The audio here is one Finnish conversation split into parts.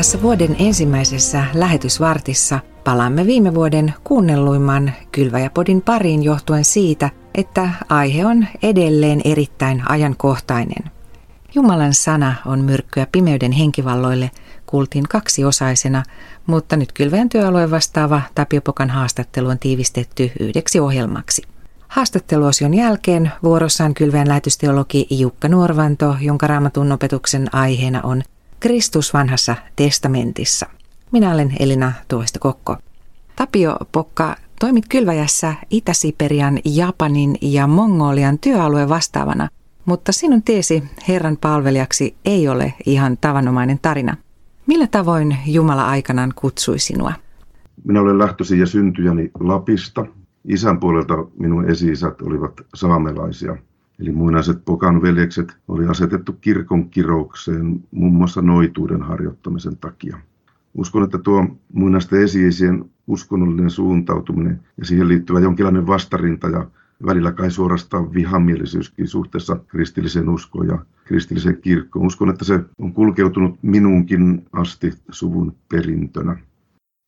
Tässä vuoden ensimmäisessä lähetysvartissa palaamme viime vuoden kuunnelluimman Kylväjäpodin pariin johtuen siitä, että aihe on edelleen erittäin ajankohtainen. Jumalan sana on myrkkyä pimeyden henkivalloille, kuultiin kaksiosaisena, mutta nyt Kylväjän työalueen vastaava Tapio Pokan haastattelu on tiivistetty yhdeksi ohjelmaksi. Haastatteluosion jälkeen vuorossa on Kylväjän lähetysteologi Jukka Nuorvanto, jonka raamatun opetuksen aiheena on Kristus vanhassa testamentissa. Minä olen Elina Tuoista Kokko. Tapio Pokka, toimit Kylväjässä Itä-Siperian, Japanin ja Mongolian työalueen vastaavana, mutta sinun tiesi Herran palvelijaksi ei ole ihan tavanomainen tarina. Millä tavoin Jumala aikanaan kutsui sinua? Minä olen lähtöisin ja syntyjäni Lapista. Isän puolelta minun esi-isät olivat saamelaisia – Eli muinaiset pokan veljekset oli asetettu kirkon kiroukseen muun muassa noituuden harjoittamisen takia. Uskon, että tuo muinaisten esiisien uskonnollinen suuntautuminen ja siihen liittyvä jonkinlainen vastarinta ja välillä kai suorastaan vihamielisyyskin suhteessa kristilliseen uskoon ja kristilliseen kirkkoon. Uskon, että se on kulkeutunut minuunkin asti suvun perintönä.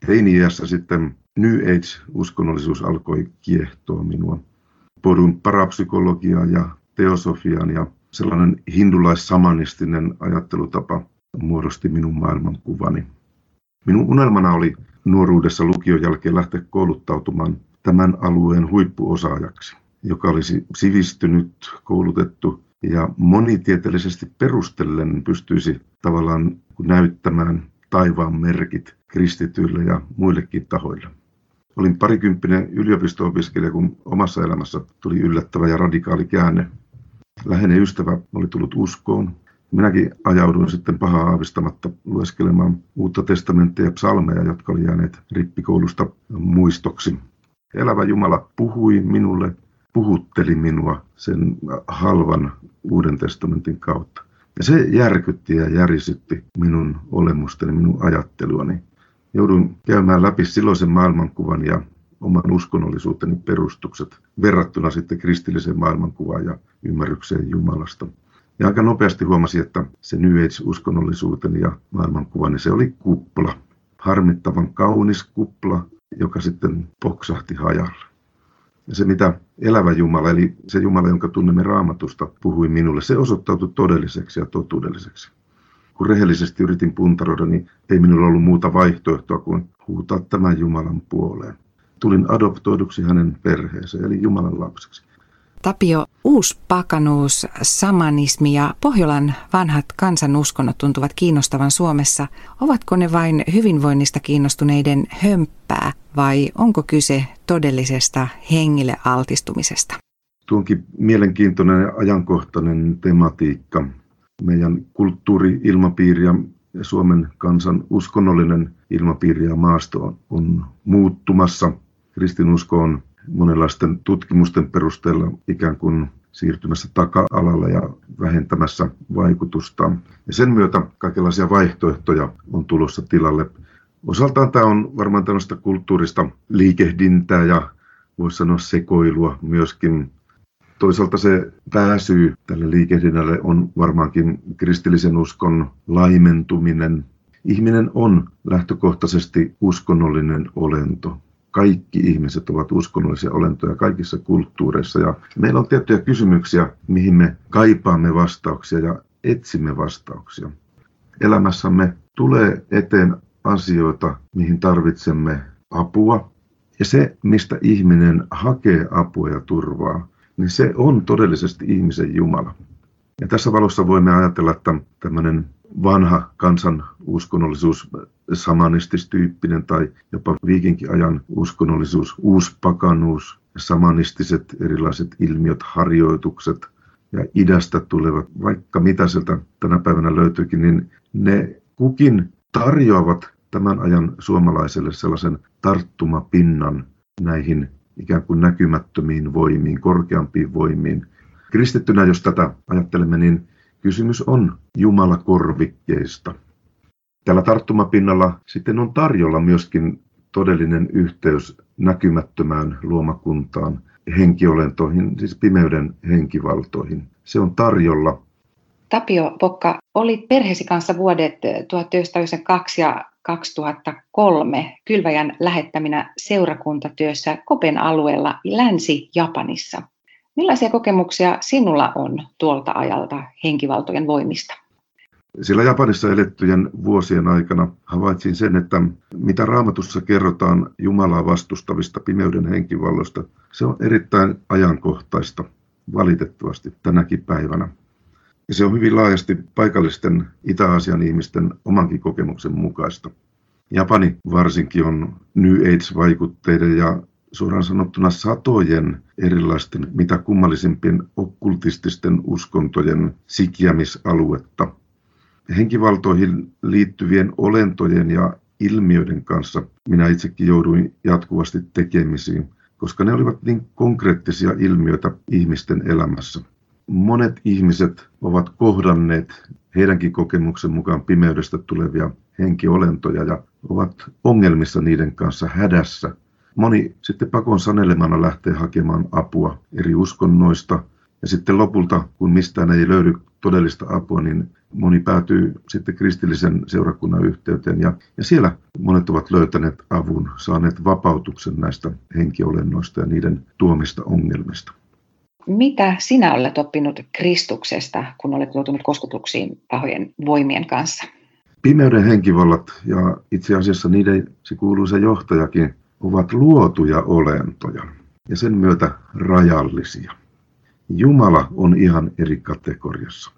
Teini-iässä sitten New Age-uskonnollisuus alkoi kiehtoa minua. Podun parapsykologiaa ja teosofian ja sellainen hindulais-samanistinen ajattelutapa muodosti minun maailmankuvani. Minun unelmana oli nuoruudessa lukion jälkeen lähteä kouluttautumaan tämän alueen huippuosaajaksi, joka olisi sivistynyt, koulutettu ja monitieteellisesti perustellen pystyisi tavallaan näyttämään taivaan merkit kristityille ja muillekin tahoille. Olin parikymppinen yliopisto-opiskelija, kun omassa elämässä tuli yllättävä ja radikaali käänne läheinen ystävä oli tullut uskoon. Minäkin ajauduin sitten pahaa aavistamatta lueskelemaan uutta testamenttia ja psalmeja, jotka oli jääneet rippikoulusta muistoksi. Elävä Jumala puhui minulle, puhutteli minua sen halvan uuden testamentin kautta. Ja se järkytti ja järisytti minun olemustani, minun ajatteluani. Joudun käymään läpi silloisen maailmankuvan ja oman uskonnollisuuteni perustukset verrattuna sitten kristilliseen maailmankuvaan ja ymmärrykseen Jumalasta. Ja aika nopeasti huomasin, että se New Age-uskonnollisuuteni ja maailmankuvani, se oli kupla. Harmittavan kaunis kupla, joka sitten poksahti hajalle. Ja se, mitä elävä Jumala, eli se Jumala, jonka tunnemme raamatusta, puhui minulle, se osoittautui todelliseksi ja totuudelliseksi. Kun rehellisesti yritin puntaroida, niin ei minulla ollut muuta vaihtoehtoa kuin huutaa tämän Jumalan puoleen tulin adoptoiduksi hänen perheeseen, eli Jumalan lapseksi. Tapio, uuspakanuus, samanismi ja Pohjolan vanhat kansanuskonnot tuntuvat kiinnostavan Suomessa. Ovatko ne vain hyvinvoinnista kiinnostuneiden hömppää vai onko kyse todellisesta hengille altistumisesta? Tuonkin mielenkiintoinen ja ajankohtainen tematiikka. Meidän kulttuuri-ilmapiiri ja Suomen kansan uskonnollinen ilmapiiri ja maasto on muuttumassa kristinusko on monenlaisten tutkimusten perusteella ikään kuin siirtymässä taka-alalle ja vähentämässä vaikutusta. Ja sen myötä kaikenlaisia vaihtoehtoja on tulossa tilalle. Osaltaan tämä on varmaan tällaista kulttuurista liikehdintää ja voisi sanoa sekoilua myöskin. Toisaalta se pääsyy tälle liikehdinnälle on varmaankin kristillisen uskon laimentuminen. Ihminen on lähtökohtaisesti uskonnollinen olento kaikki ihmiset ovat uskonnollisia olentoja kaikissa kulttuureissa. Ja meillä on tiettyjä kysymyksiä, mihin me kaipaamme vastauksia ja etsimme vastauksia. Elämässämme tulee eteen asioita, mihin tarvitsemme apua. Ja se, mistä ihminen hakee apua ja turvaa, niin se on todellisesti ihmisen Jumala. Ja tässä valossa voimme ajatella, että tämmöinen vanha kansan uskonnollisuus, samanististyyppinen tai jopa viikinkiajan uskonnollisuus, uuspakanuus, samanistiset erilaiset ilmiöt, harjoitukset ja idästä tulevat, vaikka mitä sieltä tänä päivänä löytyykin, niin ne kukin tarjoavat tämän ajan suomalaiselle sellaisen tarttumapinnan näihin ikään kuin näkymättömiin voimiin, korkeampiin voimiin. Kristittynä, jos tätä ajattelemme, niin Kysymys on Jumalakorvikkeista. Tällä tarttumapinnalla sitten on tarjolla myöskin todellinen yhteys näkymättömään luomakuntaan, henkiolentoihin, siis pimeyden henkivaltoihin. Se on tarjolla. Tapio Pokka, Olit perheesi kanssa vuodet 1992 ja 2003 kylväjän lähettäminä seurakuntatyössä Kopen alueella Länsi-Japanissa. Millaisia kokemuksia sinulla on tuolta ajalta henkivaltojen voimista? Sillä Japanissa elettyjen vuosien aikana havaitsin sen, että mitä raamatussa kerrotaan Jumalaa vastustavista pimeyden henkivalloista, se on erittäin ajankohtaista valitettavasti tänäkin päivänä. Ja se on hyvin laajasti paikallisten Itä-Aasian ihmisten omankin kokemuksen mukaista. Japani varsinkin on New Age-vaikutteiden ja suoraan sanottuna satojen erilaisten mitä kummallisimpien okkultististen uskontojen sikiämisaluetta – henkivaltoihin liittyvien olentojen ja ilmiöiden kanssa minä itsekin jouduin jatkuvasti tekemisiin, koska ne olivat niin konkreettisia ilmiöitä ihmisten elämässä. Monet ihmiset ovat kohdanneet heidänkin kokemuksen mukaan pimeydestä tulevia henkiolentoja ja ovat ongelmissa niiden kanssa hädässä. Moni sitten pakon sanelemana lähtee hakemaan apua eri uskonnoista ja sitten lopulta, kun mistään ei löydy todellista apua, niin moni päätyy sitten kristillisen seurakunnan yhteyteen ja, ja siellä monet ovat löytäneet avun, saaneet vapautuksen näistä henkiolennoista ja niiden tuomista ongelmista. Mitä sinä olet oppinut Kristuksesta, kun olet joutunut kosketuksiin pahojen voimien kanssa? Pimeyden henkivallat ja itse asiassa niiden se kuuluisa johtajakin ovat luotuja olentoja ja sen myötä rajallisia. Jumala on ihan eri kategoriassa.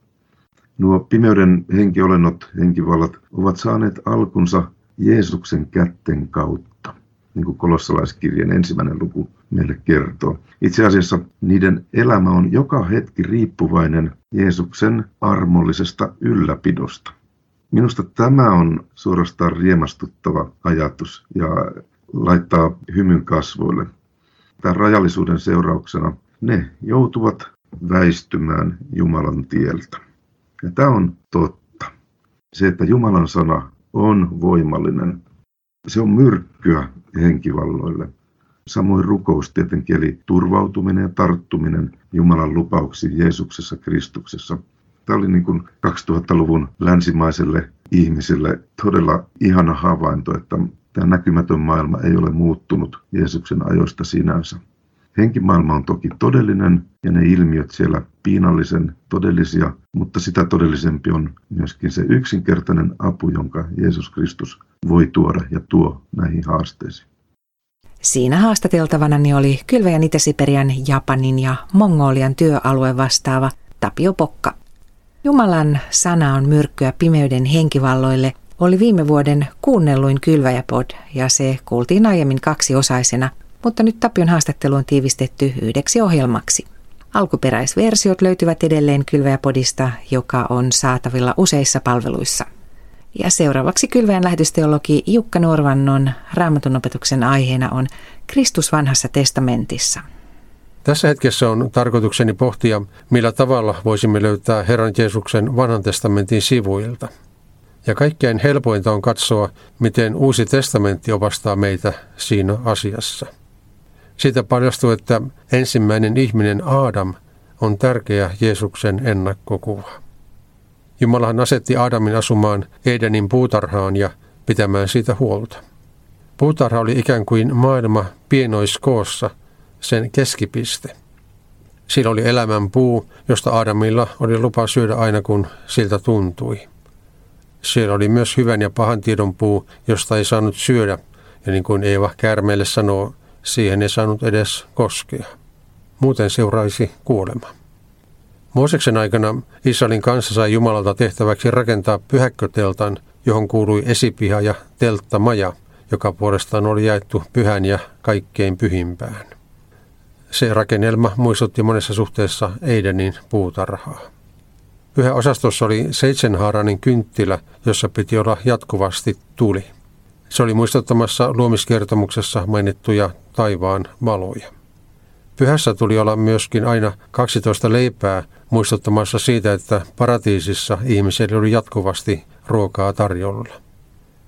Nuo pimeyden henkiolennot, henkivallat, ovat saaneet alkunsa Jeesuksen kätten kautta, niin kuin kolossalaiskirjan ensimmäinen luku meille kertoo. Itse asiassa niiden elämä on joka hetki riippuvainen Jeesuksen armollisesta ylläpidosta. Minusta tämä on suorastaan riemastuttava ajatus ja laittaa hymyn kasvoille. Tämän rajallisuuden seurauksena ne joutuvat väistymään Jumalan tieltä. Ja tämä on totta. Se, että Jumalan sana on voimallinen, se on myrkkyä henkivalloille. Samoin rukous tietenkin, eli turvautuminen ja tarttuminen Jumalan lupauksiin Jeesuksessa Kristuksessa. Tämä oli niin kuin 2000-luvun länsimaiselle ihmisille todella ihana havainto, että tämä näkymätön maailma ei ole muuttunut Jeesuksen ajoista sinänsä. Henkimaailma on toki todellinen ja ne ilmiöt siellä piinallisen todellisia, mutta sitä todellisempi on myöskin se yksinkertainen apu, jonka Jeesus Kristus voi tuoda ja tuo näihin haasteisiin. Siinä haastateltavana oli Kylväjän Itä-Siperian, Japanin ja Mongolian työalue vastaava Tapio Pokka. Jumalan sana on myrkkyä pimeyden henkivalloille oli viime vuoden kuunnelluin Kylväjäpod ja se kuultiin aiemmin kaksiosaisena – mutta nyt Tapion haastattelu on tiivistetty yhdeksi ohjelmaksi. Alkuperäisversiot löytyvät edelleen Kylväjäpodista, joka on saatavilla useissa palveluissa. Ja seuraavaksi Kylväjän lähetysteologi Jukka Norvannon raamatun opetuksen aiheena on Kristus vanhassa testamentissa. Tässä hetkessä on tarkoitukseni pohtia, millä tavalla voisimme löytää Herran Jeesuksen vanhan testamentin sivuilta. Ja kaikkein helpointa on katsoa, miten uusi testamentti opastaa meitä siinä asiassa. Siitä paljastuu, että ensimmäinen ihminen Aadam on tärkeä Jeesuksen ennakkokuva. Jumalahan asetti Aadamin asumaan Edenin puutarhaan ja pitämään siitä huolta. Puutarha oli ikään kuin maailma pienoiskoossa, sen keskipiste. Sillä oli elämän puu, josta Aadamilla oli lupa syödä aina kun siltä tuntui. Siellä oli myös hyvän ja pahan tiedon puu, josta ei saanut syödä, ja niin kuin Eeva Kärmeelle sanoo, Siihen ei saanut edes koskea. Muuten seuraisi kuolema. Mooseksen aikana Israelin kanssa sai Jumalalta tehtäväksi rakentaa pyhäkköteltan, johon kuului esipiha ja telttamaja, joka puolestaan oli jaettu pyhän ja kaikkein pyhimpään. Se rakennelma muistutti monessa suhteessa Eidenin puutarhaa. Pyhä osastossa oli seitsemänhaarainen kynttilä, jossa piti olla jatkuvasti tuli. Se oli muistuttamassa luomiskertomuksessa mainittuja taivaan valoja. Pyhässä tuli olla myöskin aina 12 leipää muistuttamassa siitä, että paratiisissa ihmisille oli jatkuvasti ruokaa tarjolla.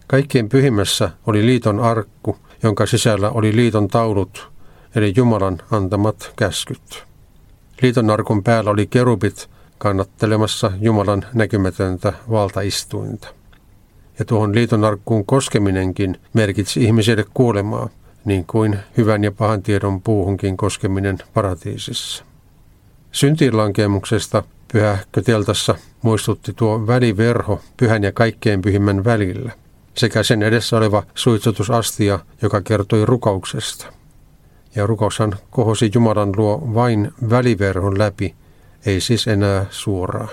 Kaikkien pyhimmässä oli liiton arkku, jonka sisällä oli liiton taulut, eli Jumalan antamat käskyt. Liiton arkun päällä oli kerubit kannattelemassa Jumalan näkymätöntä valtaistuinta. Ja tuohon liitonarkkuun koskeminenkin merkitsi ihmiselle kuolemaa, niin kuin hyvän ja pahan tiedon puuhunkin koskeminen paratiisissa. Syntiinlankemuksesta pyhähköteltassa muistutti tuo väliverho pyhän ja kaikkein pyhimmän välillä sekä sen edessä oleva suitsutusastia, joka kertoi rukouksesta. Ja rukoushan kohosi Jumalan luo vain väliverhon läpi, ei siis enää suoraan.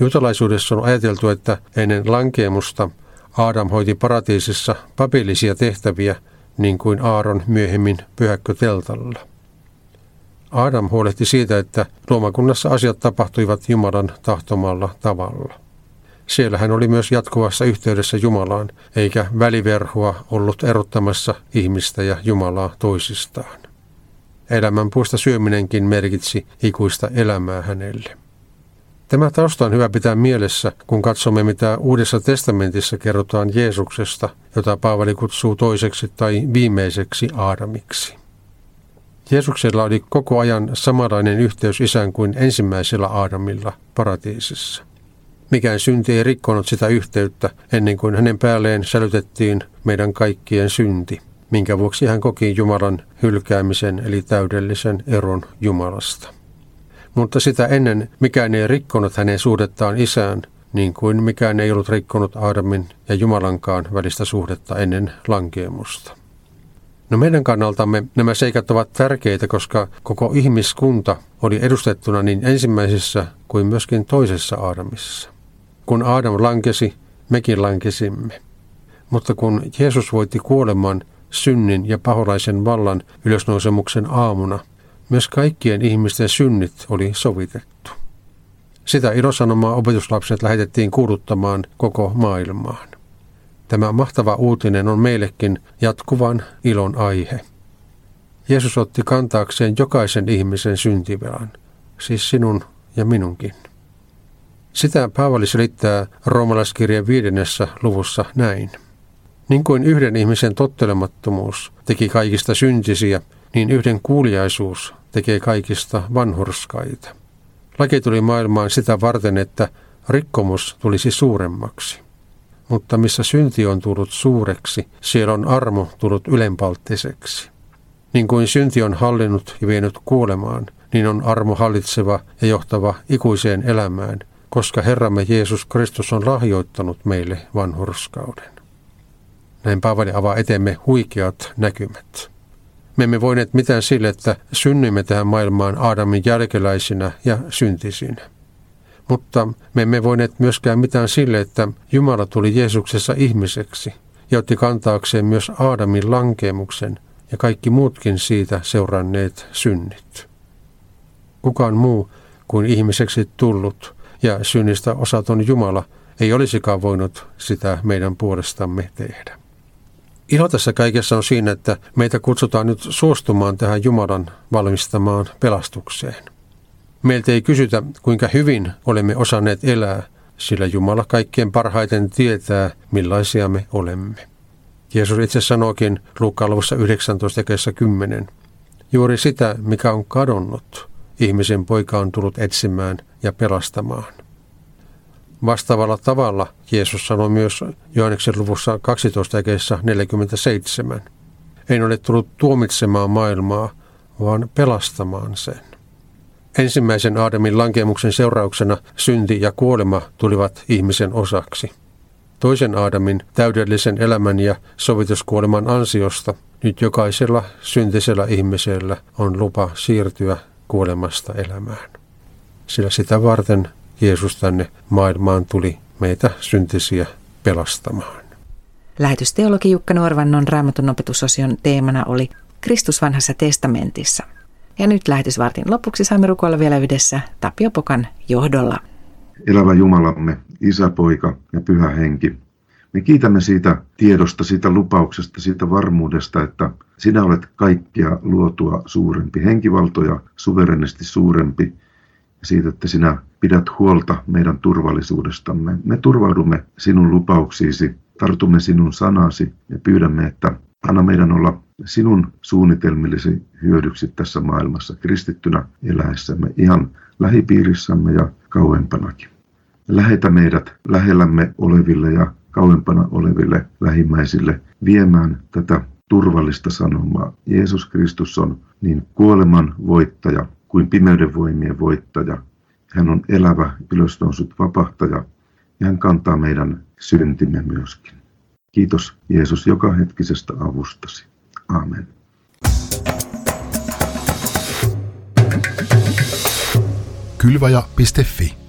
Juutalaisuudessa on ajateltu, että ennen lankeemusta Aadam hoiti paratiisissa papillisia tehtäviä, niin kuin Aaron myöhemmin pyhäkköteltalla. Adam huolehti siitä, että luomakunnassa asiat tapahtuivat Jumalan tahtomalla tavalla. Siellä hän oli myös jatkuvassa yhteydessä Jumalaan, eikä väliverhoa ollut erottamassa ihmistä ja Jumalaa toisistaan. Elämän puista syöminenkin merkitsi ikuista elämää hänelle. Tämä tausta on hyvä pitää mielessä, kun katsomme, mitä Uudessa testamentissa kerrotaan Jeesuksesta, jota Paavali kutsuu toiseksi tai viimeiseksi Aadamiksi. Jeesuksella oli koko ajan samanlainen yhteys isän kuin ensimmäisellä Aadamilla paratiisissa. Mikään synti ei rikkonut sitä yhteyttä ennen kuin hänen päälleen sälytettiin meidän kaikkien synti, minkä vuoksi hän koki Jumalan hylkäämisen eli täydellisen eron Jumalasta. Mutta sitä ennen mikään ei rikkonut hänen suhdettaan isään, niin kuin mikään ei ollut rikkonut Aadamin ja Jumalankaan välistä suhdetta ennen lankeemusta. No meidän kannaltamme nämä seikat ovat tärkeitä, koska koko ihmiskunta oli edustettuna niin ensimmäisessä kuin myöskin toisessa Aadamissa. Kun Aadam lankesi, mekin lankesimme. Mutta kun Jeesus voitti kuoleman, synnin ja paholaisen vallan ylösnousemuksen aamuna, myös kaikkien ihmisten synnit oli sovitettu. Sitä ilosanomaa opetuslapset lähetettiin kuuluttamaan koko maailmaan. Tämä mahtava uutinen on meillekin jatkuvan ilon aihe. Jeesus otti kantaakseen jokaisen ihmisen syntivelan, siis sinun ja minunkin. Sitä Paavali selittää roomalaiskirjan viidennessä luvussa näin. Niin kuin yhden ihmisen tottelemattomuus teki kaikista syntisiä, niin yhden kuuliaisuus tekee kaikista vanhurskaita. Laki tuli maailmaan sitä varten, että rikkomus tulisi suuremmaksi mutta missä synti on tullut suureksi, siellä on armo tullut ylenpalttiseksi. Niin kuin synti on hallinnut ja vienyt kuolemaan, niin on armo hallitseva ja johtava ikuiseen elämään, koska Herramme Jeesus Kristus on lahjoittanut meille vanhurskauden. Näin Paavali avaa etemme huikeat näkymät. Me emme voineet mitään sille, että synnymme tähän maailmaan Aadamin jälkeläisinä ja syntisinä. Mutta me emme voineet myöskään mitään sille, että Jumala tuli Jeesuksessa ihmiseksi ja otti kantaakseen myös Aadamin lankeemuksen ja kaikki muutkin siitä seuranneet synnit. Kukaan muu kuin ihmiseksi tullut ja synnistä osaton Jumala ei olisikaan voinut sitä meidän puolestamme tehdä. Ilo tässä kaikessa on siinä, että meitä kutsutaan nyt suostumaan tähän Jumalan valmistamaan pelastukseen. Meiltä ei kysytä, kuinka hyvin olemme osanneet elää, sillä Jumala kaikkien parhaiten tietää, millaisia me olemme. Jeesus itse sanookin Luukkaan luvussa 19 10. Juuri sitä, mikä on kadonnut, ihmisen poika on tullut etsimään ja pelastamaan. Vastaavalla tavalla Jeesus sanoi myös Johanneksen luvussa 12 47. En ole tullut tuomitsemaan maailmaa, vaan pelastamaan sen. Ensimmäisen Aadamin lankemuksen seurauksena synti ja kuolema tulivat ihmisen osaksi. Toisen Aadamin täydellisen elämän ja sovituskuoleman ansiosta nyt jokaisella syntisellä ihmisellä on lupa siirtyä kuolemasta elämään. Sillä sitä varten Jeesus tänne maailmaan tuli meitä syntisiä pelastamaan. Lähetysteologi Jukka Nuorvannon raamatun opetusosion teemana oli Kristus vanhassa testamentissa – ja nyt lähetysvartin lopuksi saamme rukoilla vielä yhdessä Tapio Pokan johdolla. Elävä Jumalamme, Isä, Poika ja Pyhä Henki, me kiitämme siitä tiedosta, siitä lupauksesta, siitä varmuudesta, että sinä olet kaikkia luotua suurempi, henkivaltoja suverenesti suurempi, ja siitä, että sinä pidät huolta meidän turvallisuudestamme. Me turvaudumme sinun lupauksiisi, tartumme sinun sanasi ja pyydämme, että anna meidän olla sinun suunnitelmillesi hyödyksi tässä maailmassa kristittynä eläessämme ihan lähipiirissämme ja kauempanakin. Lähetä meidät lähellämme oleville ja kauempana oleville lähimmäisille viemään tätä turvallista sanomaa. Jeesus Kristus on niin kuoleman voittaja kuin pimeyden voimien voittaja. Hän on elävä, ylösnousut vapahtaja ja hän kantaa meidän syntimme myöskin. Kiitos Jeesus joka hetkisestä avustasi. Amen. Kylvaja.fi